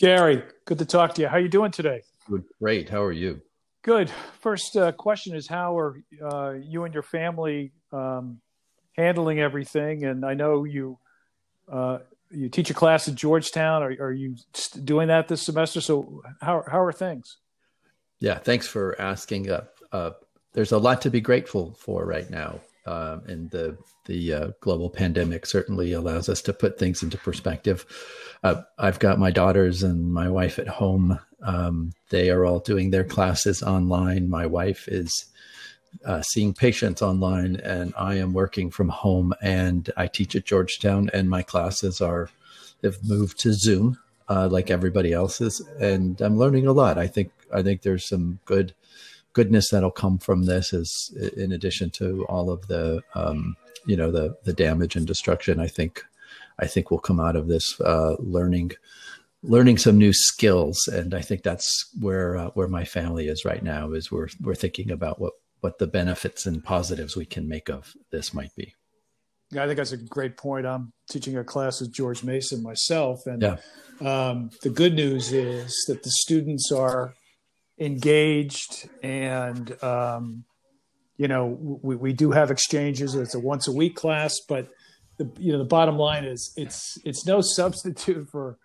Gary, good to talk to you. How are you doing today? Good, great. How are you? Good. First uh, question is how are uh, you and your family um, handling everything? And I know you uh, you teach a class at Georgetown. Are, are you doing that this semester? So how how are things? Yeah, thanks for asking. Uh, uh, there's a lot to be grateful for right now, um, and the the uh, global pandemic certainly allows us to put things into perspective. Uh, I've got my daughters and my wife at home. Um, they are all doing their classes online. My wife is uh, seeing patients online, and I am working from home. And I teach at Georgetown, and my classes are have moved to Zoom, uh, like everybody else's. And I'm learning a lot. I think I think there's some good goodness that'll come from this, is in addition to all of the um, you know the the damage and destruction. I think I think will come out of this uh, learning learning some new skills, and I think that's where uh, where my family is right now. Is we're we're thinking about what what the benefits and positives we can make of this might be. Yeah, I think that's a great point. I'm teaching a class with George Mason myself, and yeah. um, the good news is that the students are engaged, and um, you know we, we do have exchanges. It's a once a week class, but the you know the bottom line is it's it's no substitute for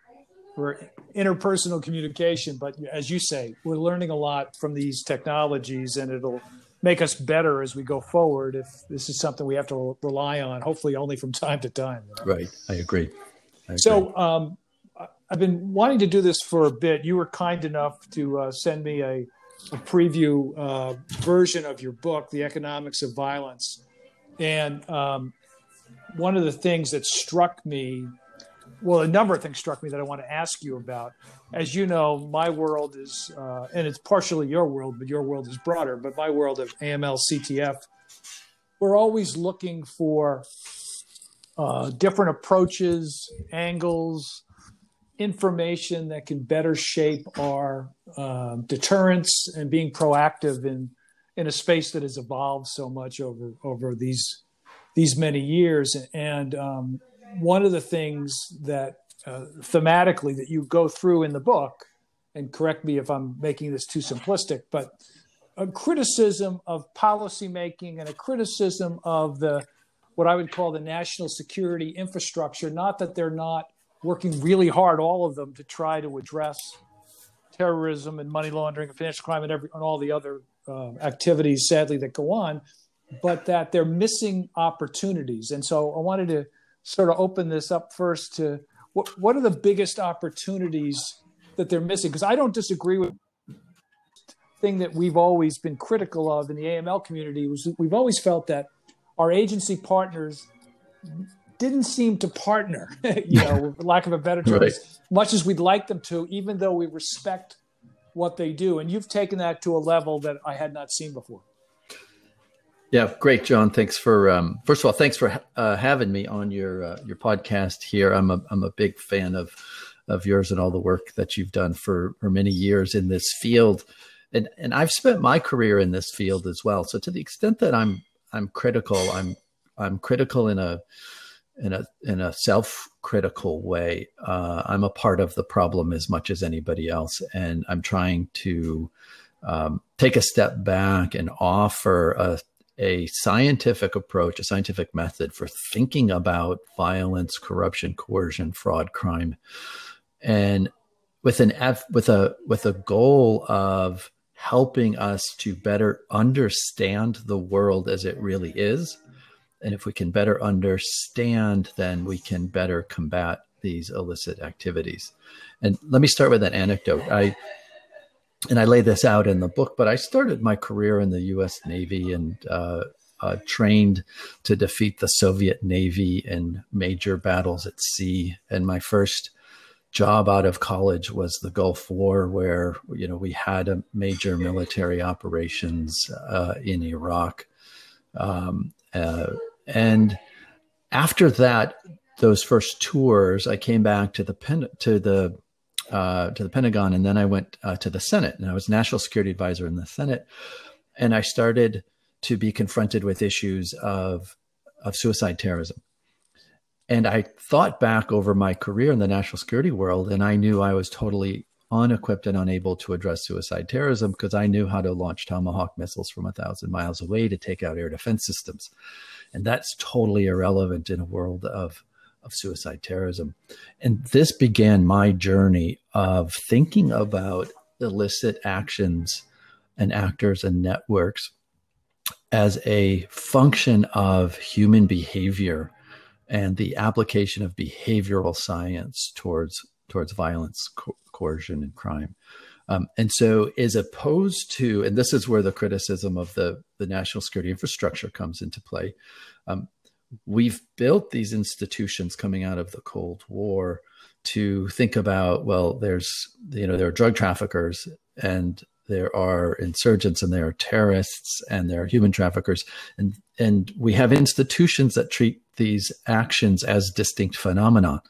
for interpersonal communication. But as you say, we're learning a lot from these technologies, and it'll make us better as we go forward if this is something we have to rely on hopefully only from time to time you know? right i agree, I agree. so um, i've been wanting to do this for a bit you were kind enough to uh, send me a, a preview uh, version of your book the economics of violence and um, one of the things that struck me well, a number of things struck me that I want to ask you about. As you know, my world is, uh, and it's partially your world, but your world is broader. But my world of AML, CTF, we're always looking for uh, different approaches, angles, information that can better shape our um, deterrence and being proactive in in a space that has evolved so much over over these these many years. And um, one of the things that uh, thematically that you go through in the book, and correct me if I'm making this too simplistic, but a criticism of policymaking and a criticism of the what I would call the national security infrastructure. Not that they're not working really hard, all of them, to try to address terrorism and money laundering and financial crime and every and all the other uh, activities, sadly, that go on, but that they're missing opportunities. And so I wanted to sort of open this up first to what what are the biggest opportunities that they're missing? Because I don't disagree with thing that we've always been critical of in the AML community was we've always felt that our agency partners didn't seem to partner, you know, lack of a better term, right. much as we'd like them to, even though we respect what they do. And you've taken that to a level that I had not seen before. Yeah, great, John. Thanks for um, first of all, thanks for uh, having me on your uh, your podcast here. I'm a I'm a big fan of of yours and all the work that you've done for for many years in this field, and and I've spent my career in this field as well. So to the extent that I'm I'm critical, I'm I'm critical in a in a in a self critical way. Uh, I'm a part of the problem as much as anybody else, and I'm trying to um, take a step back and offer a a scientific approach, a scientific method for thinking about violence, corruption, coercion, fraud, crime, and with an with a with a goal of helping us to better understand the world as it really is. And if we can better understand, then we can better combat these illicit activities. And let me start with an anecdote. I and I lay this out in the book, but I started my career in the U.S. Navy and uh, uh, trained to defeat the Soviet Navy in major battles at sea. And my first job out of college was the Gulf War, where you know we had a major military operations uh, in Iraq, um, uh, and after that, those first tours, I came back to the pen, to the uh, to the Pentagon, and then I went uh, to the Senate, and I was national security advisor in the Senate, and I started to be confronted with issues of of suicide terrorism, and I thought back over my career in the national security world, and I knew I was totally unequipped and unable to address suicide terrorism because I knew how to launch Tomahawk missiles from a thousand miles away to take out air defense systems. And that's totally irrelevant in a world of, of suicide terrorism. And this began my journey of thinking about illicit actions and actors and networks as a function of human behavior and the application of behavioral science towards towards violence, co- coercion, and crime. Um, and so, as opposed to, and this is where the criticism of the the national security infrastructure comes into play. Um, we've built these institutions coming out of the Cold War to think about well, there's you know there are drug traffickers and there are insurgents and there are terrorists and there are human traffickers and and we have institutions that treat these actions as distinct phenomena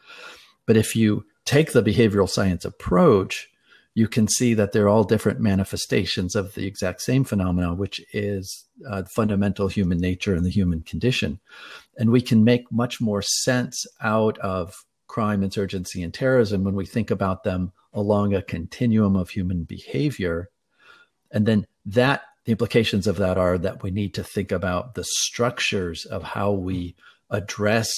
but if you take the behavioral science approach you can see that they're all different manifestations of the exact same phenomena which is uh, fundamental human nature and the human condition and we can make much more sense out of crime insurgency and terrorism when we think about them along a continuum of human behavior and then that the implications of that are that we need to think about the structures of how we address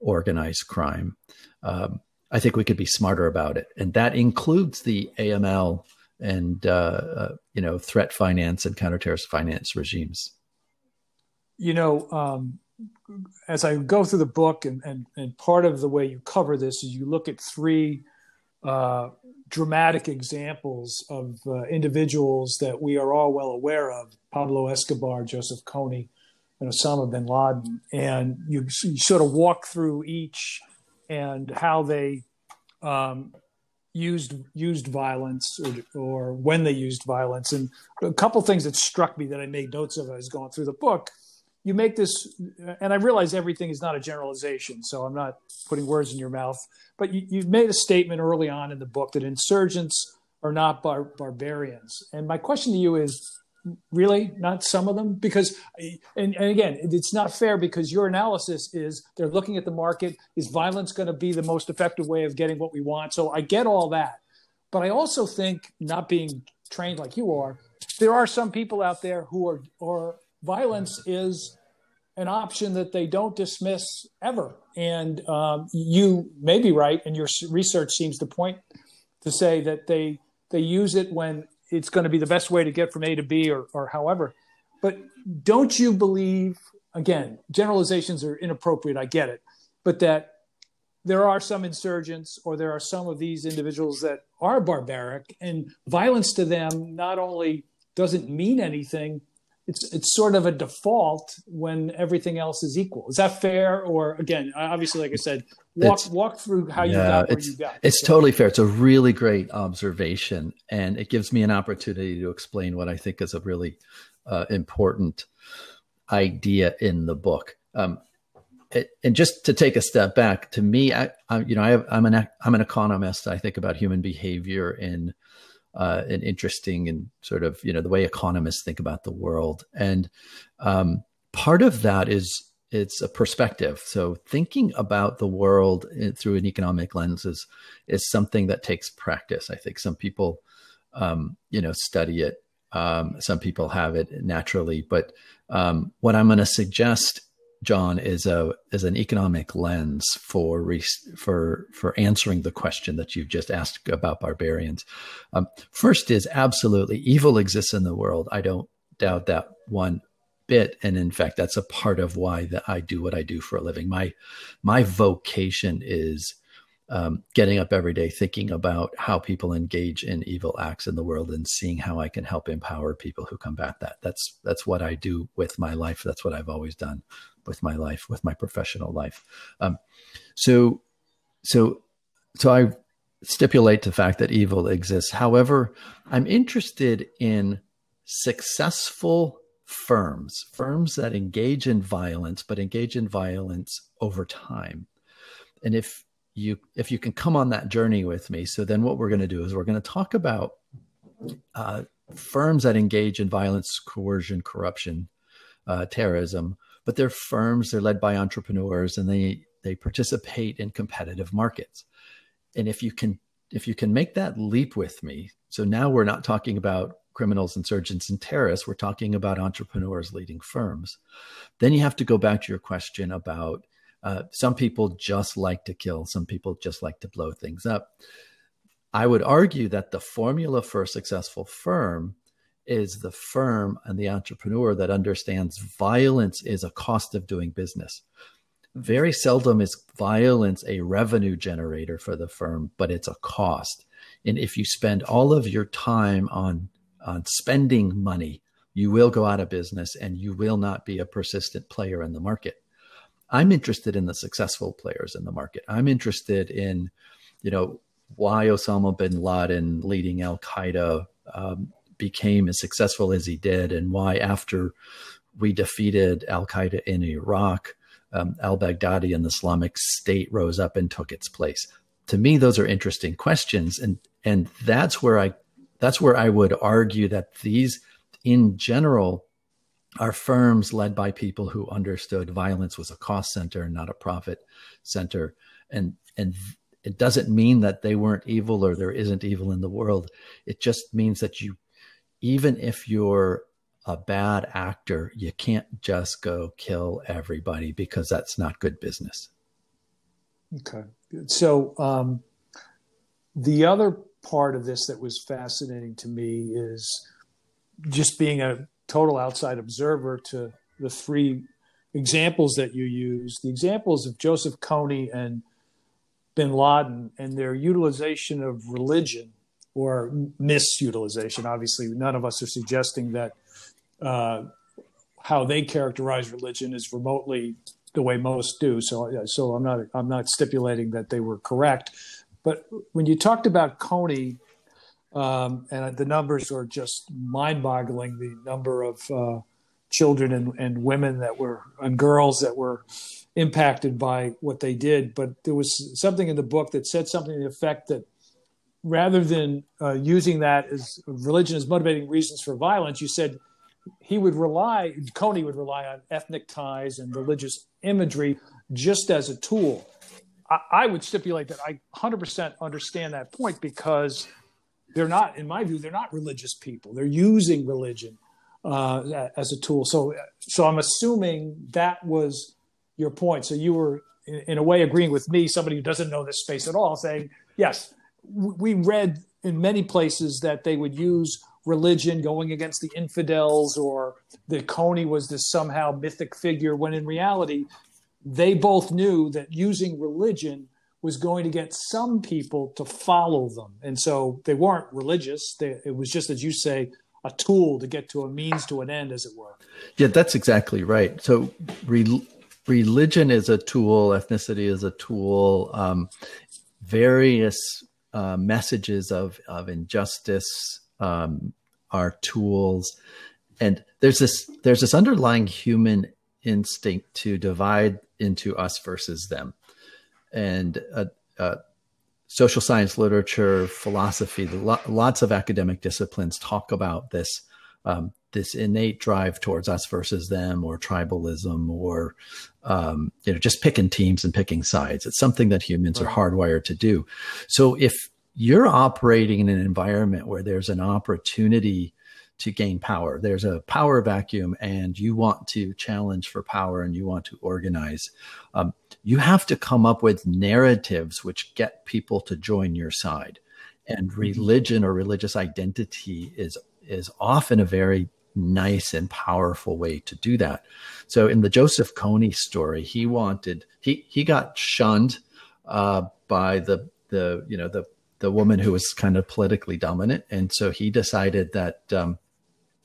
organized crime. Um, I think we could be smarter about it, and that includes the AML and uh, uh, you know threat finance and counterterrorist finance regimes. You know, um, as I go through the book, and, and and part of the way you cover this is you look at three uh, dramatic examples of uh, individuals that we are all well aware of Pablo Escobar, Joseph Kony, and Osama bin Laden. And you, you sort of walk through each and how they um, used used violence or, or, when they used violence. And a couple things that struck me that I made notes of as going through the book you make this, and I realize everything is not a generalization, so I'm not putting words in your mouth, but you, you've made a statement early on in the book that insurgents are not bar- barbarians. And my question to you is really? Not some of them? Because and, and again it's not fair because your analysis is they're looking at the market. Is violence going to be the most effective way of getting what we want? So i get all that. But i also think not being trained like you are there are some people out there who are or violence is an option that they don't dismiss ever. And um, you may be right, and your research seems to point to say that they they use it when it's going to be the best way to get from A to B or, or however. But don't you believe? Again, generalizations are inappropriate. I get it, but that there are some insurgents or there are some of these individuals that are barbaric, and violence to them not only doesn't mean anything, it's it's sort of a default when everything else is equal. Is that fair? Or again, obviously, like I said, walk it's, walk through how you got where you got. It's so. totally fair. It's a really great observation, and it gives me an opportunity to explain what I think is a really uh, important idea in the book. Um, it, and just to take a step back, to me, I, I you know, I am an I'm an economist. I think about human behavior in uh, an interesting and sort of you know the way economists think about the world. And um, part of that is it's a perspective. So thinking about the world through an economic lens is, is something that takes practice. I think some people um, you know study it. Um, some people have it naturally. But um, what i'm going to suggest John, is a is an economic lens for re, for for answering the question that you've just asked about barbarians. Um, first is absolutely evil exists in the world. I don't doubt that one bit, and in fact, that's a part of why that I do what I do for a living. My my vocation is um, getting up every day thinking about how people engage in evil acts in the world and seeing how I can help empower people who combat that. That's that's what I do with my life. That's what I've always done with my life, with my professional life. Um, so, so, so I stipulate the fact that evil exists. However, I'm interested in successful firms, firms that engage in violence, but engage in violence over time. And if you if you can come on that journey with me, so then what we're going to do is we're going to talk about uh, firms that engage in violence, coercion, corruption, uh, terrorism, but they're firms, they're led by entrepreneurs, and they they participate in competitive markets. And if you can if you can make that leap with me, so now we're not talking about criminals, insurgents, and terrorists, we're talking about entrepreneurs leading firms. Then you have to go back to your question about uh, some people just like to kill, some people just like to blow things up. I would argue that the formula for a successful firm is the firm and the entrepreneur that understands violence is a cost of doing business. Very seldom is violence a revenue generator for the firm, but it's a cost. And if you spend all of your time on, on spending money, you will go out of business and you will not be a persistent player in the market. I'm interested in the successful players in the market. I'm interested in, you know, why Osama bin Laden leading Al Qaeda um, became as successful as he did, and why after we defeated Al Qaeda in Iraq, um, al Baghdadi and the Islamic State rose up and took its place. To me, those are interesting questions, and and that's where I that's where I would argue that these, in general, are firms led by people who understood violence was a cost center, not a profit center, and and it doesn't mean that they weren't evil or there isn't evil in the world. It just means that you, even if you're a bad actor, you can't just go kill everybody because that's not good business. Okay. So, um, the other part of this that was fascinating to me is just being a total outside observer to the three examples that you use the examples of Joseph Kony and bin Laden and their utilization of religion or misutilization. Obviously, none of us are suggesting that uh, how they characterize religion is remotely the way most do. So, so I'm not I'm not stipulating that they were correct. But when you talked about Kony, um, and the numbers are just mind-boggling. The number of uh, children and, and women that were and girls that were impacted by what they did. But there was something in the book that said something to the effect that rather than uh, using that as religion as motivating reasons for violence, you said he would rely, Kony would rely on ethnic ties and religious imagery just as a tool. I, I would stipulate that I 100% understand that point because they're not, in my view, they're not religious people. They're using religion uh, as a tool. So, so I'm assuming that was your point. So you were, in, in, a way, agreeing with me, somebody who doesn't know this space at all, saying, yes, we read in many places that they would use religion going against the infidels or that Kony was this somehow mythic figure, when in reality, they both knew that using religion was going to get some people to follow them. And so they weren't religious. They, it was just, as you say, a tool to get to a means to an end, as it were. Yeah, that's exactly right. So re- religion is a tool, ethnicity is a tool, um, various uh, messages of, of injustice um, are tools. And there's this there's this underlying human instinct to divide into us versus them. And uh, uh, social science literature, philosophy, lots of academic disciplines talk about this um, this innate drive towards us versus them, or tribalism, or um, you know, just picking teams and picking sides. It's something that humans right. are hardwired to do. So if you're operating in an environment where there's an opportunity to gain power. There's a power vacuum, and you want to challenge for power and you want to organize. Um, you have to come up with narratives which get people to join your side. And mm-hmm. religion or religious identity is is often a very nice and powerful way to do that. So in the Joseph Kony story, he wanted he he got shunned uh, by the the you know the the woman who was kind of politically dominant, and so he decided that um,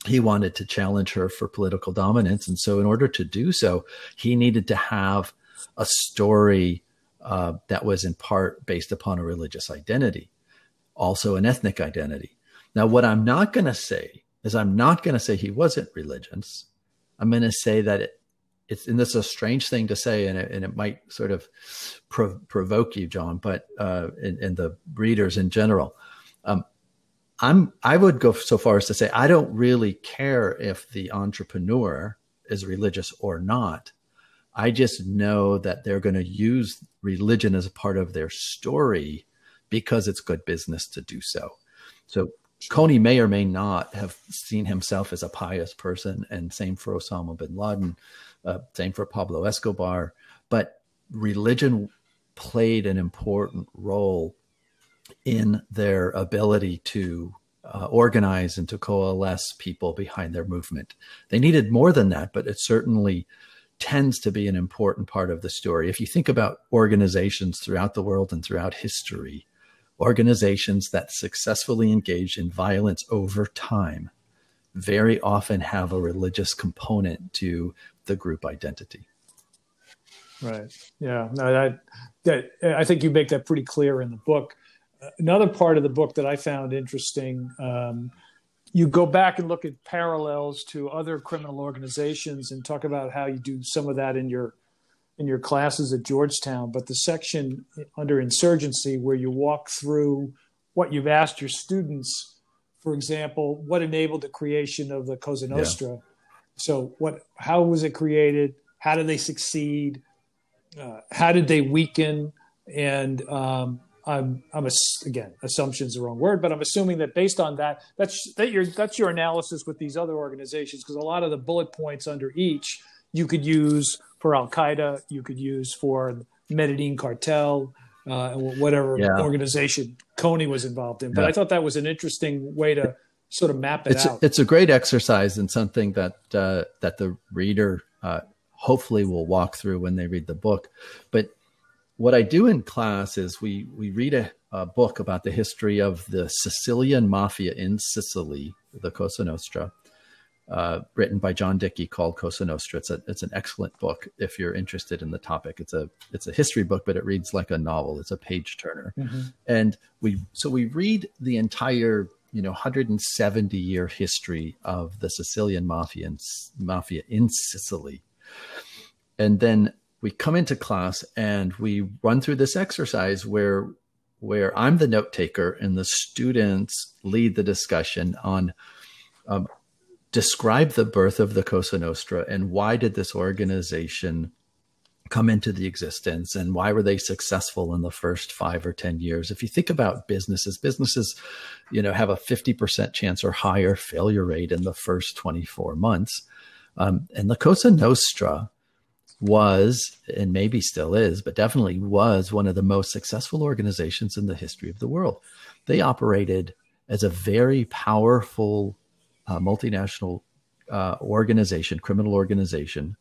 he wanted to challenge her for political dominance. And so, in order to do so, he needed to have a story uh, that was in part based upon a religious identity, also an ethnic identity. Now, what I'm not going to say is I'm not going to say he wasn't religious. I'm going to say that it, it's, and this is a strange thing to say, and it, and it might sort of provoke you, John, but uh, the readers in general. Um, I'm I would go so far as to say I don't really care if the entrepreneur is religious or not. I just know that they're going to use religion as a part of their story because it's good business to do so. So Kony may or may not have seen himself as a pious person, and same for Osama bin Laden, uh, same for Pablo Escobar. But religion played an important role in their ability to uh, organize and to coalesce people behind their movement. They needed more than that, but it certainly tends to be an important part of the story. If you think about organizations throughout the world and throughout history, organizations that successfully engage in violence over time very often have a religious component to the group identity. Right. Yeah. No, that, that I think you make that pretty clear in the book. Another part of the book that I found interesting, um, you go back and look at parallels to other criminal organizations and talk about how you do some of that in your in your classes at Georgetown, but the section under insurgency where you walk through what you've asked your students, for example, what enabled the creation of the Cosa Nostra. Yeah. So, what, how was it created? How did they succeed? Uh, how did they weaken? And um, I'm, I'm a, again, assumption's the wrong word, but I'm assuming that based on that, that's that your that's your analysis with these other organizations because a lot of the bullet points under each you could use for Al Qaeda, you could use for Medellin cartel, uh, whatever yeah. organization Kony was involved in. But yeah. I thought that was an interesting way to sort of map it it's out. A, it's a great exercise and something that uh, that the reader uh, hopefully will walk through when they read the book. But what I do in class is we we read a, a book about the history of the Sicilian mafia in Sicily, the Cosa Nostra, uh, written by John Dickie called Cosa Nostra. It's a it's an excellent book if you're interested in the topic. It's a it's a history book, but it reads like a novel. It's a page turner, mm-hmm. and we so we read the entire you know 170 year history of the Sicilian mafia and mafia in Sicily, and then we come into class and we run through this exercise where where I'm the note taker and the students lead the discussion on um, describe the birth of the Cosa Nostra and why did this organization come into the existence and why were they successful in the first five or 10 years? If you think about businesses, businesses, you know, have a 50% chance or higher failure rate in the first 24 months. Um, and the Cosa Nostra was, and maybe still is, but definitely was one of the most successful organizations in the history of the world. They operated as a very powerful multinational uh, organization, criminal organization,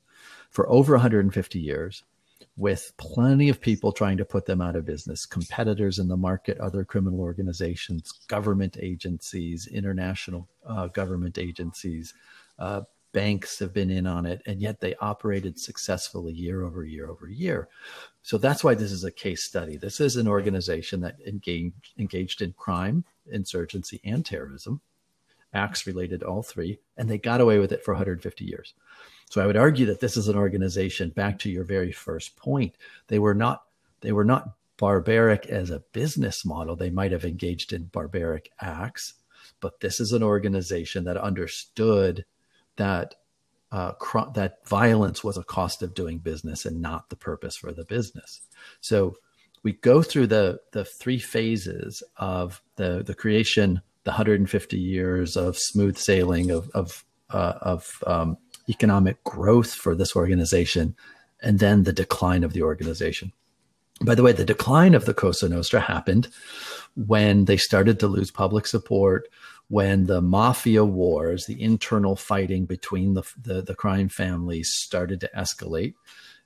for over 150 years, with plenty of people trying to put them out of business, competitors in the market, other criminal organizations, government agencies, international uh, government agencies, uh, banks have been in on it, and yet they operated successfully year over year over year. So that's why this is a case study. This is an organization that engaged engaged in crime, insurgency, and terrorism acts related to all three, and they got away with it for 150 years. So I would argue that this is an organization. Back to your very first point, they were not they were not barbaric as a business model. They might have engaged in barbaric acts, but this is an organization that understood that uh, that violence was a cost of doing business and not the purpose for the business. So we go through the the three phases of the the creation the 150 years of smooth sailing of of, uh, of um, economic growth for this organization, and then the decline of the organization. By the way, the decline of the Cosa Nostra happened when they started to lose public support, when the mafia wars, the internal fighting between the, the, the crime families started to escalate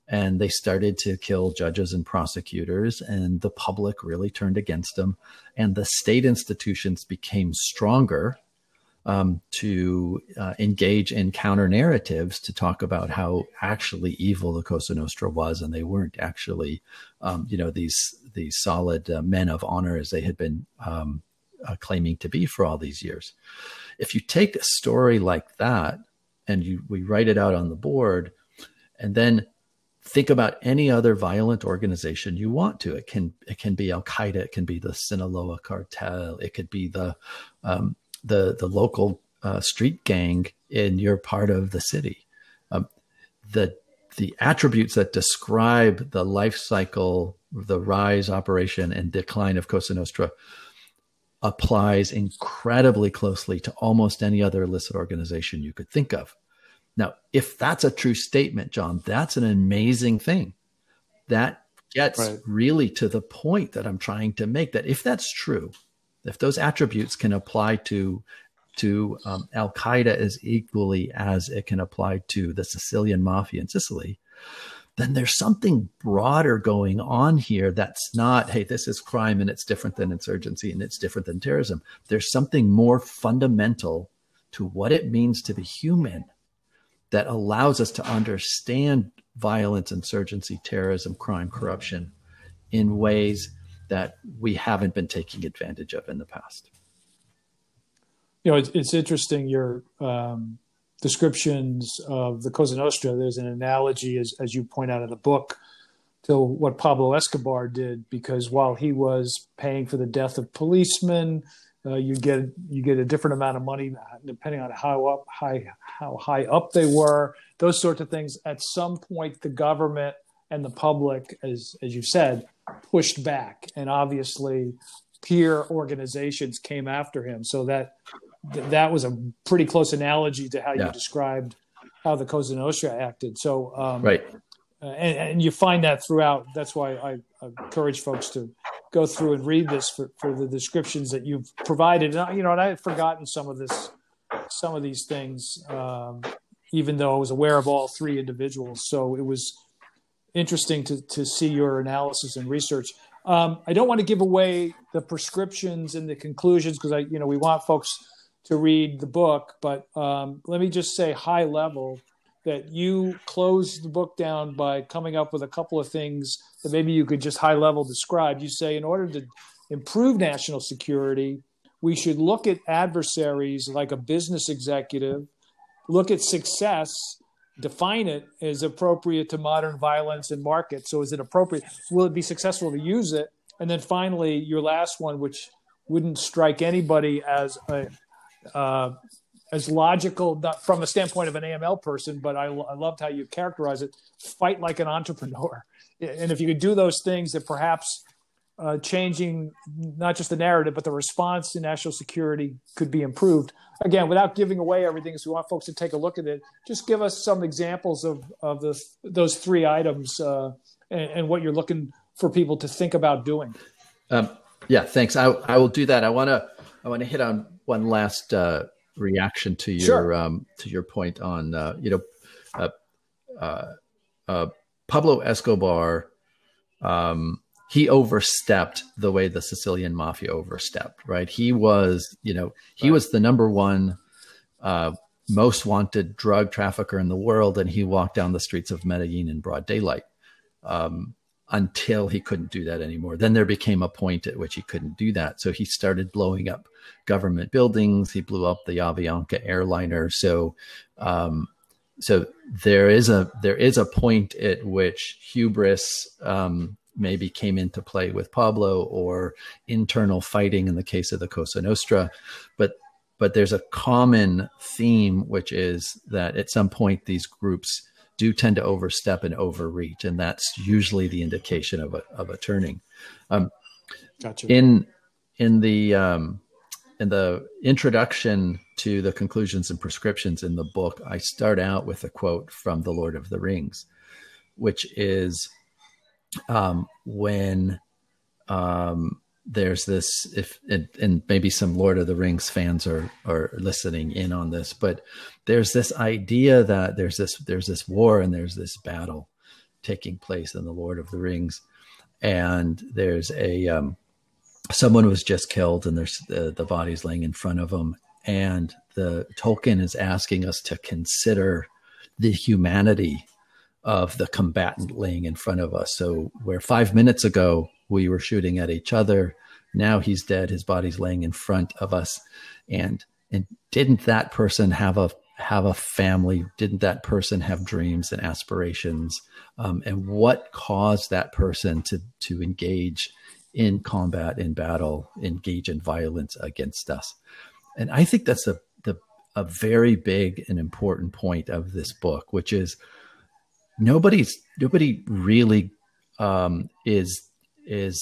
and they started to kill judges and prosecutors and the public really turned against them and the state institutions became stronger um, to uh, engage in counter narratives to talk about how actually evil the Cosa Nostra was, and they weren't actually, um, you know, these these solid uh, men of honor as they had been um, uh, claiming to be for all these years. If you take a story like that and you we write it out on the board, and then think about any other violent organization you want to. It can it can be Al Qaeda, it can be the Sinaloa cartel, it could be the um, the the local uh, street gang in your part of the city. Um, the the attributes that describe the life cycle, the rise, operation, and decline of Cosa Nostra applies incredibly closely to almost any other illicit organization you could think of. Now, if that's a true statement, John, that's an amazing thing. That gets right. really to the point that I'm trying to make that if that's true, if those attributes can apply to to um, Al Qaeda as equally as it can apply to the Sicilian mafia in Sicily, then there's something broader going on here that's not, hey, this is crime and it's different than insurgency and it's different than terrorism. There's something more fundamental to what it means to be human that allows us to understand violence, insurgency, terrorism, crime, corruption in ways that we haven't been taking advantage of in the past. You know, it's, it's interesting. Your um, descriptions of the Cosa Nostra, there's an analogy, as, as you point out in the book, to what Pablo Escobar did, because while he was paying for the death of policemen, uh, you get you get a different amount of money depending on how up high how high up they were. Those sorts of things. At some point, the government and the public, as as you said, pushed back, and obviously, peer organizations came after him. So that that was a pretty close analogy to how yeah. you described how the Cosa Nostra acted. So, um, right. Uh, and, and, you find that throughout. That's why I, encourage folks to go through and read this for, for the descriptions that you've provided. And, you know, and I had forgotten some of this, some of these things, um, even though I was aware of all three individuals. So it was interesting to, to see your analysis and research. Um, I don't want to give away the prescriptions and the conclusions because I, you know, we want folks to read the book, but um, let me just say high level that you close the book down by coming up with a couple of things that maybe you could just high level describe. You say, in order to improve national security, we should look at adversaries like a business executive, look at success, define it as appropriate to modern violence and markets. So, is it appropriate? Will it be successful to use it? And then finally, your last one, which wouldn't strike anybody as a, uh, as logical not from a standpoint of an AML person, but I, I loved how you characterize it. Fight like an entrepreneur, and if you could do those things, that perhaps uh, changing not just the narrative, but the response to national security could be improved. Again, without giving away everything, so we want folks to take a look at it. Just give us some examples of of the, those three items uh, and, and, what you're looking for people to think about doing. Um, yeah, thanks. I, I will do that. I want to I want to hit on one last uh, reaction to your sure. um, to your point on uh, you know uh, uh, uh Pablo Escobar. Um, he overstepped the way the Sicilian mafia overstepped. Right? He was you know he right. was the number one uh, most wanted drug trafficker in the world, and he walked down the streets of Medellin in broad daylight. Um, until he couldn't do that anymore. Then there became a point at which he couldn't do that. So he started blowing up government buildings. He blew up the Avianca airliner. So, um, so there is a there is a point at which hubris um, maybe came into play with Pablo or internal fighting in the case of the Cosa Nostra, but but there's a common theme which is that at some point these groups do tend to overstep and overreach, and that's usually the indication of a of a turning. Um, gotcha. In in the um, in the introduction to the conclusions and prescriptions in the book, I start out with a quote from The Lord of the Rings, which is um, when um, there's this if and, and, maybe some lord of the rings fans are are listening in on this but there's this idea that there's this there's this war and there's this battle taking place in the lord of the rings. And there's a um, someone was just killed and there's the, the body's laying in front of them. And the tolkien is asking us to consider the humanity of the combatant laying in front of us so where five minutes ago we were shooting at each other. Now he's dead. His body's laying in front of us. And and didn't that person have a have a family? Didn't that person have dreams and aspirations? Um, and what caused that person to to engage in combat, in battle, engage in violence against us? And I think that's a the a very big and important point of this book, which is nobody's nobody really um, is is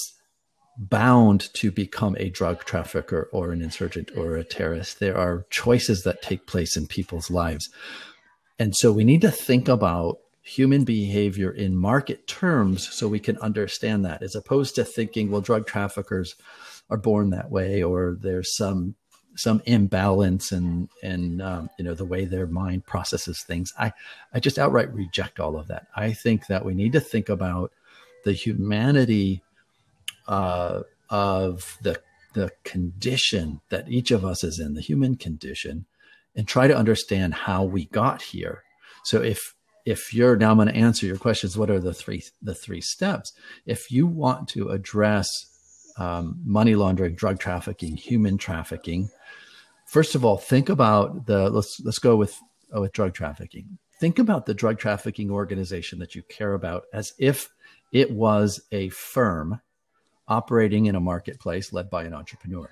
bound to become a drug trafficker or an insurgent or a terrorist. There are choices that take place in people's lives. And so we need to think about human behavior in market terms so we can understand that, as opposed to thinking, well, drug traffickers are born that way or there's some some imbalance and and um, you know the way their mind processes things. I I just outright reject all of that. I think that we need to think about the humanity uh, of the the condition that each of us is in, the human condition, and try to understand how we got here. So if if you're now I'm going to answer your questions, what are the three the three steps? If you want to address um, money laundering, drug trafficking, human trafficking, first of all, think about the let's let's go with uh, with drug trafficking. Think about the drug trafficking organization that you care about as if it was a firm operating in a marketplace led by an entrepreneur.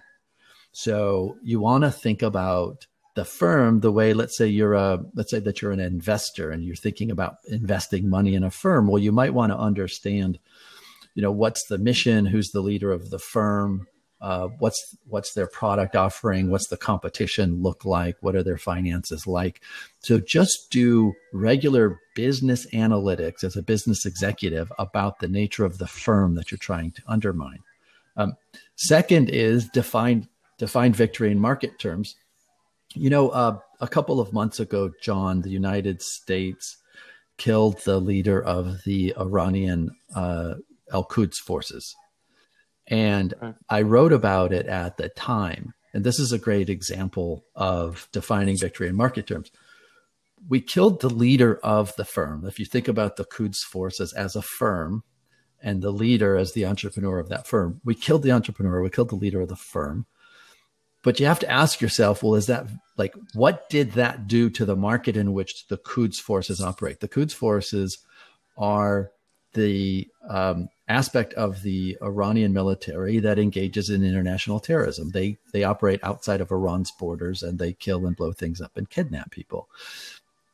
So you want to think about the firm the way let's say you're a let's say that you're an investor and you're thinking about investing money in a firm well you might want to understand you know what's the mission? Who's the leader of the firm? Uh, what's what's their product offering? What's the competition look like? What are their finances like? So just do regular business analytics as a business executive about the nature of the firm that you're trying to undermine. Um, second is define define victory in market terms. You know uh, a couple of months ago john the united states killed the leader of the iranian uh, al-quds forces and. I wrote about it at the time. And this is a great example of defining victory in market terms. We killed the leader of the firm. If you think about the Quds forces as a firm and the leader as the entrepreneur of that firm, we killed the entrepreneur, we killed the leader of the firm. But you have to ask yourself, well, is that like, what did that do to the market in which the Quds forces operate? The Quds forces are the um, aspect of the Iranian military that engages in international terrorism. They they operate outside of Iran's borders and they kill and blow things up and kidnap people.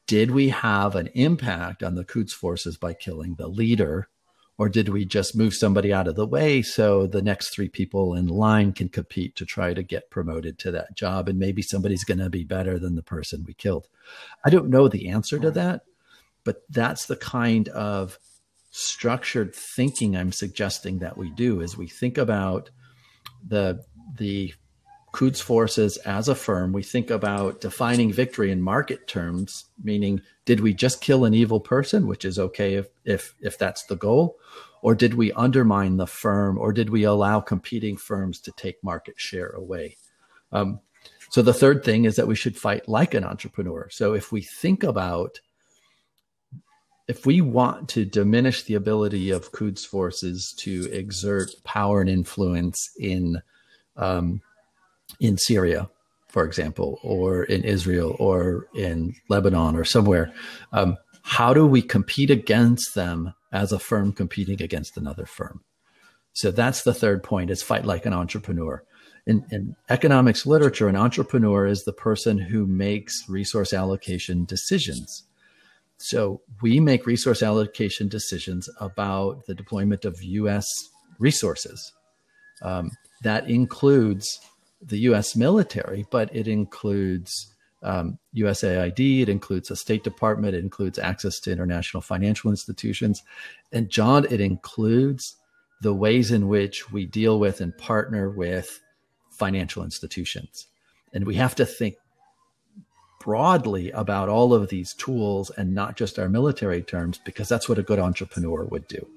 Did we have an impact on the Quds forces by killing the leader? Or did we just move somebody out of the way so the next three people in line can compete to try to get promoted to that job? And maybe somebody's going to be better than the person we killed. I don't know the answer to that, but that's the kind of structured thinking I'm suggesting that we do is we think about the the Quds forces as a firm. We think about defining victory in market terms, meaning did we just kill an evil person, which is okay if if if that's the goal, or did we undermine the firm, or did we allow competing firms to take market share away? Um, so the third thing is that we should fight like an entrepreneur. So if we think about if we want to diminish the ability of Quds forces to exert power and influence in um, in Syria, for example, or in Israel, or in Lebanon, or somewhere, um, how do we compete against them as a firm competing against another firm? So that's the third point: is fight like an entrepreneur. In, in economics literature, an entrepreneur is the person who makes resource allocation decisions so we make resource allocation decisions about the deployment of U.S. resources. Um, that includes the U.S. military, but it includes um, USAID, it includes the State Department, it includes access to international financial institutions. And John, it includes the ways in which we deal with and partner with financial institutions. And we have to think broadly about all of these tools and not just our military terms, because that's what a good entrepreneur would do.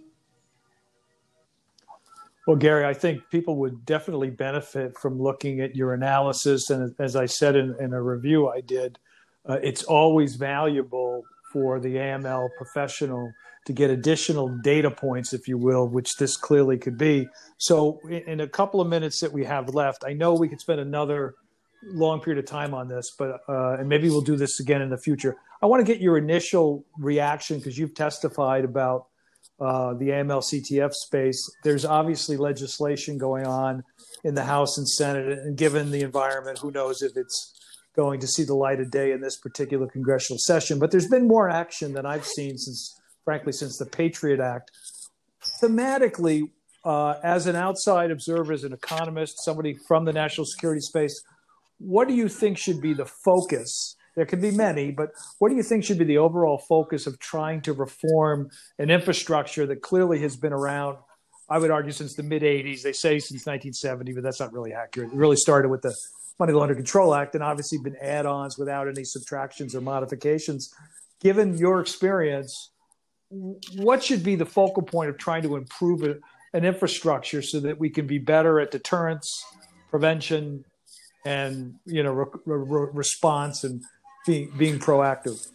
Well, Gary, I think people would definitely benefit from looking at your analysis. And as I said in, in a review I did, uh, it's always valuable for the AML professional to get additional data points, if you will, which this clearly could be. So, in, in a couple of minutes that we have left, I know we could spend another long period of time on this, but uh, and maybe we'll do this again in the future. I want to get your initial reaction because you've testified about uh, the AML CTF space. There's obviously legislation going on in the House and Senate, and given the environment, who knows if it's going to see the light of day in this particular congressional session. But there's been more action than I've seen since frankly, since the Patriot Act. Thematically, uh, as an outside observer, as an economist, somebody from the national security space, what do you think should be the focus? There can be many, but what do you think should be the overall focus of trying to reform an infrastructure that clearly has been around? I would argue since the mid 80s. They say since 1970, but that's not really accurate. It really started with the Money Laundering Control Act and obviously been add ons without any subtractions or modifications. Given your experience, what should be the focal point of trying to improve an infrastructure so that we can be better at deterrence, prevention, and you know re- re- response and being being proactive.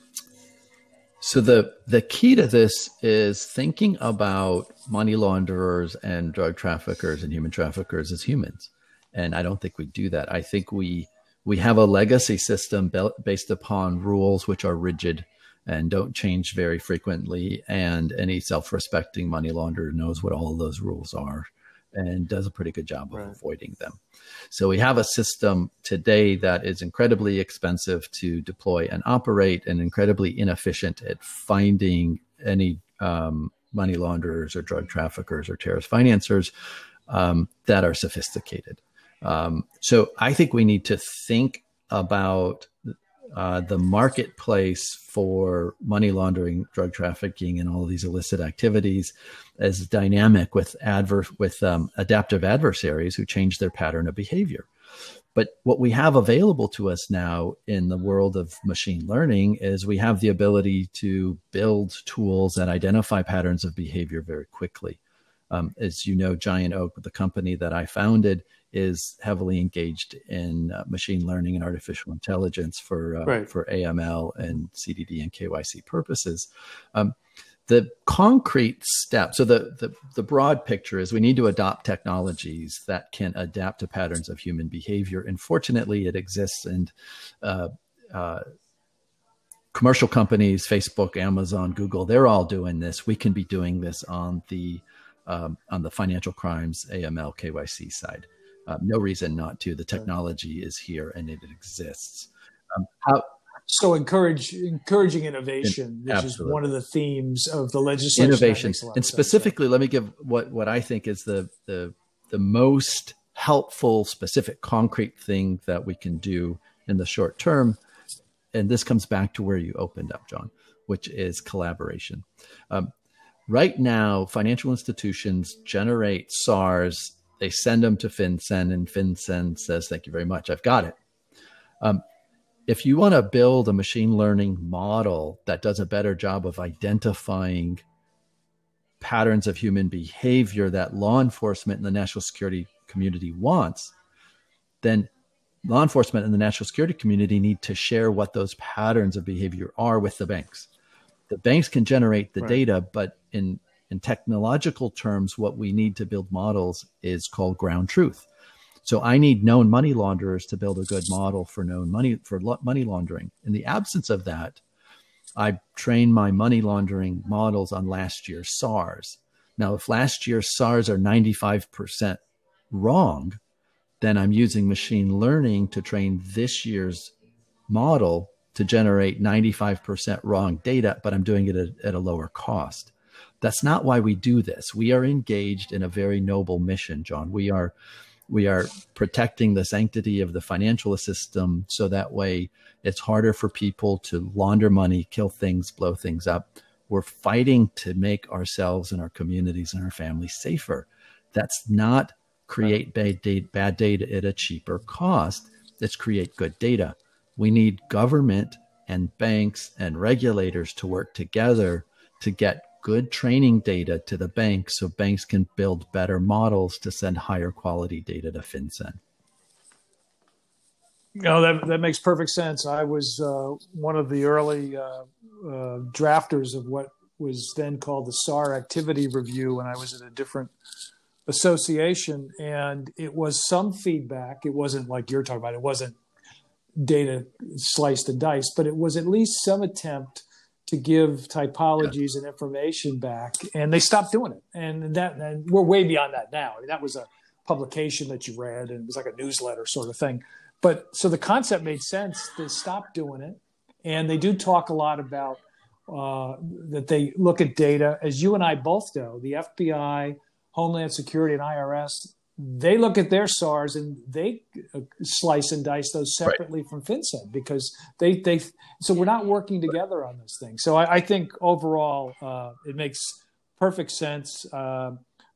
So the the key to this is thinking about money launderers and drug traffickers and human traffickers as humans, and I don't think we do that. I think we we have a legacy system based upon rules which are rigid and don't change very frequently. And any self respecting money launderer knows what all those rules are and does a pretty good job of right. avoiding them. So we have a system today that is incredibly expensive to deploy and operate and incredibly inefficient at finding any um, money launderers or drug traffickers or terrorist financiers um, that are sophisticated. Um, so I think we need to think about uh, the marketplace for money laundering, drug trafficking, and all these illicit activities as dynamic with adverse with um, adaptive adversaries who change their pattern of behavior. But what we have available to us now in the world of machine learning is we have the ability to build tools that identify patterns of behavior very quickly. Um, as you know, Giant Oak, the company that I founded, is heavily engaged in uh, machine learning and artificial intelligence for uh, right. for AML and CDD and KYC purposes. Um, the concrete step, so the, the the broad picture is we need to adopt technologies that can adapt to patterns of human behavior. And fortunately, it exists, and uh, uh commercial companies, Facebook, Amazon, Google, they're all doing this. We can be doing this on the um, on the financial crimes, AML, KYC side. Um, no reason not to. The technology is here and it exists. Um, how, so encourage encouraging innovation, which absolutely. is one of the themes of the legislation. Innovation, and specifically, sense, let me give what what I think is the the the most helpful, specific, concrete thing that we can do in the short term. And this comes back to where you opened up, John, which is collaboration. Um, right now, financial institutions generate SARs they send them to FinCEN, and FinCEN says, Thank you very much. I've got it. Um, if you want to build a machine learning model that does a better job of identifying patterns of human behavior that law enforcement and the national security community wants, then law enforcement and the national security community need to share what those patterns of behavior are with the banks. The banks can generate the right. data, but in in technological terms, what we need to build models is called ground truth. So I need known money launderers to build a good model for known money for money laundering. In the absence of that, I train my money laundering models on last year's SARs. Now, if last year's SARs are 95% wrong, then I'm using machine learning to train this year's model to generate 95% wrong data, but I'm doing it at, at a lower cost. That's not why we do this. We are engaged in a very noble mission, John. We are we are protecting the sanctity of the financial system so that way it's harder for people to launder money, kill things, blow things up. We're fighting to make ourselves and our communities and our families safer. That's not create bad data, bad data at a cheaper cost. It's create good data. We need government and banks and regulators to work together to get good training data to the banks so banks can build better models to send higher quality data to FinCEN. No, that that makes perfect sense. I was uh, one of the early uh, uh, drafters of what was then called the SAR Activity Review, when I was at a different association, and it was some feedback. It wasn't like you're talking about. It wasn't data sliced and diced, but it was at least some attempt to give typologies and information back, and they stopped doing it. And that, and we're way beyond that now. I mean, that was a publication that you read, and it was like a newsletter sort of thing. But so the concept made sense. They stopped doing it, and they do talk a lot about uh, that they look at data, as you and I both know, the FBI, Homeland Security, and IRS, they look at their SARs and they uh, slice and dice those separately right. from FinCEN because they they. So we're not working together on this thing. So I, I think overall uh, it makes perfect sense. Uh,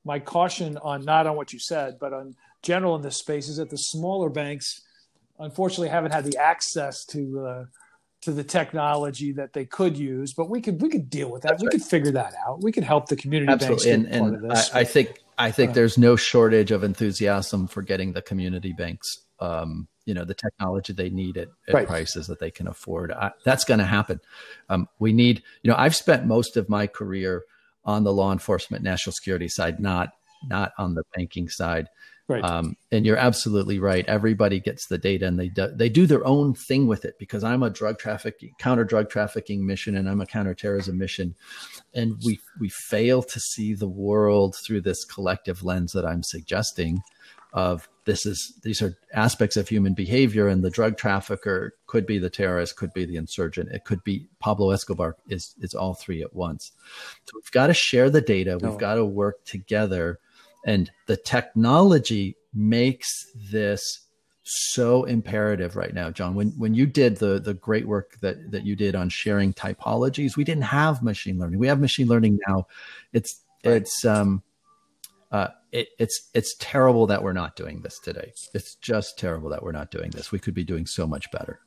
my caution on not on what you said, but on general in this space is that the smaller banks, unfortunately, haven't had the access to uh, to the technology that they could use. But we could we could deal with that. That's we right. could figure that out. We could help the community Absolutely. banks and, and I, I, think I think there's no shortage of enthusiasm for getting the community banks. Um, you know the technology they need at, at right. prices that they can afford. I, that's going to happen. Um, we need. You know, I've spent most of my career on the law enforcement, national security side, not not on the banking side. Right. Um, and you're absolutely right. Everybody gets the data and they do, they do their own thing with it because I'm a drug trafficking, counter drug trafficking mission and I'm a counterterrorism mission. And we, we fail to see the world through this collective lens that I'm suggesting of this is, these are aspects of human behavior and the drug trafficker could be the terrorist, could be the insurgent. It could be Pablo Escobar is, is all three at once. So we've got to share the data. We've oh. got to work together and the technology makes this so imperative right now, John. When when you did the the great work that that you did on sharing typologies, we didn't have machine learning. We have machine learning now. It's right. it's um uh it, it's it's terrible that we're not doing this today. It's just terrible that we're not doing this. We could be doing so much better.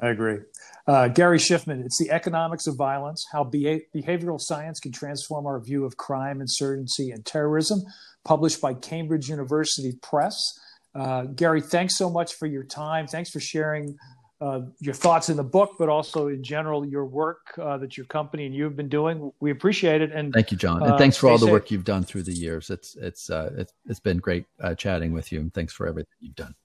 I agree. Uh, Gary Shiffman, it's the economics of violence, how beha- behavioral science can transform our view of crime, insurgency, and terrorism, published by Cambridge University Press. Uh, Gary, thanks so much for your time. Thanks for sharing uh, your thoughts in the book, but also in general your work uh, that your company and you have been doing. We appreciate it. And thank you, John. And uh, thanks for all the work you've done through the years. It's it's uh, it's, it's been great chatting with you, and thanks for everything you've done.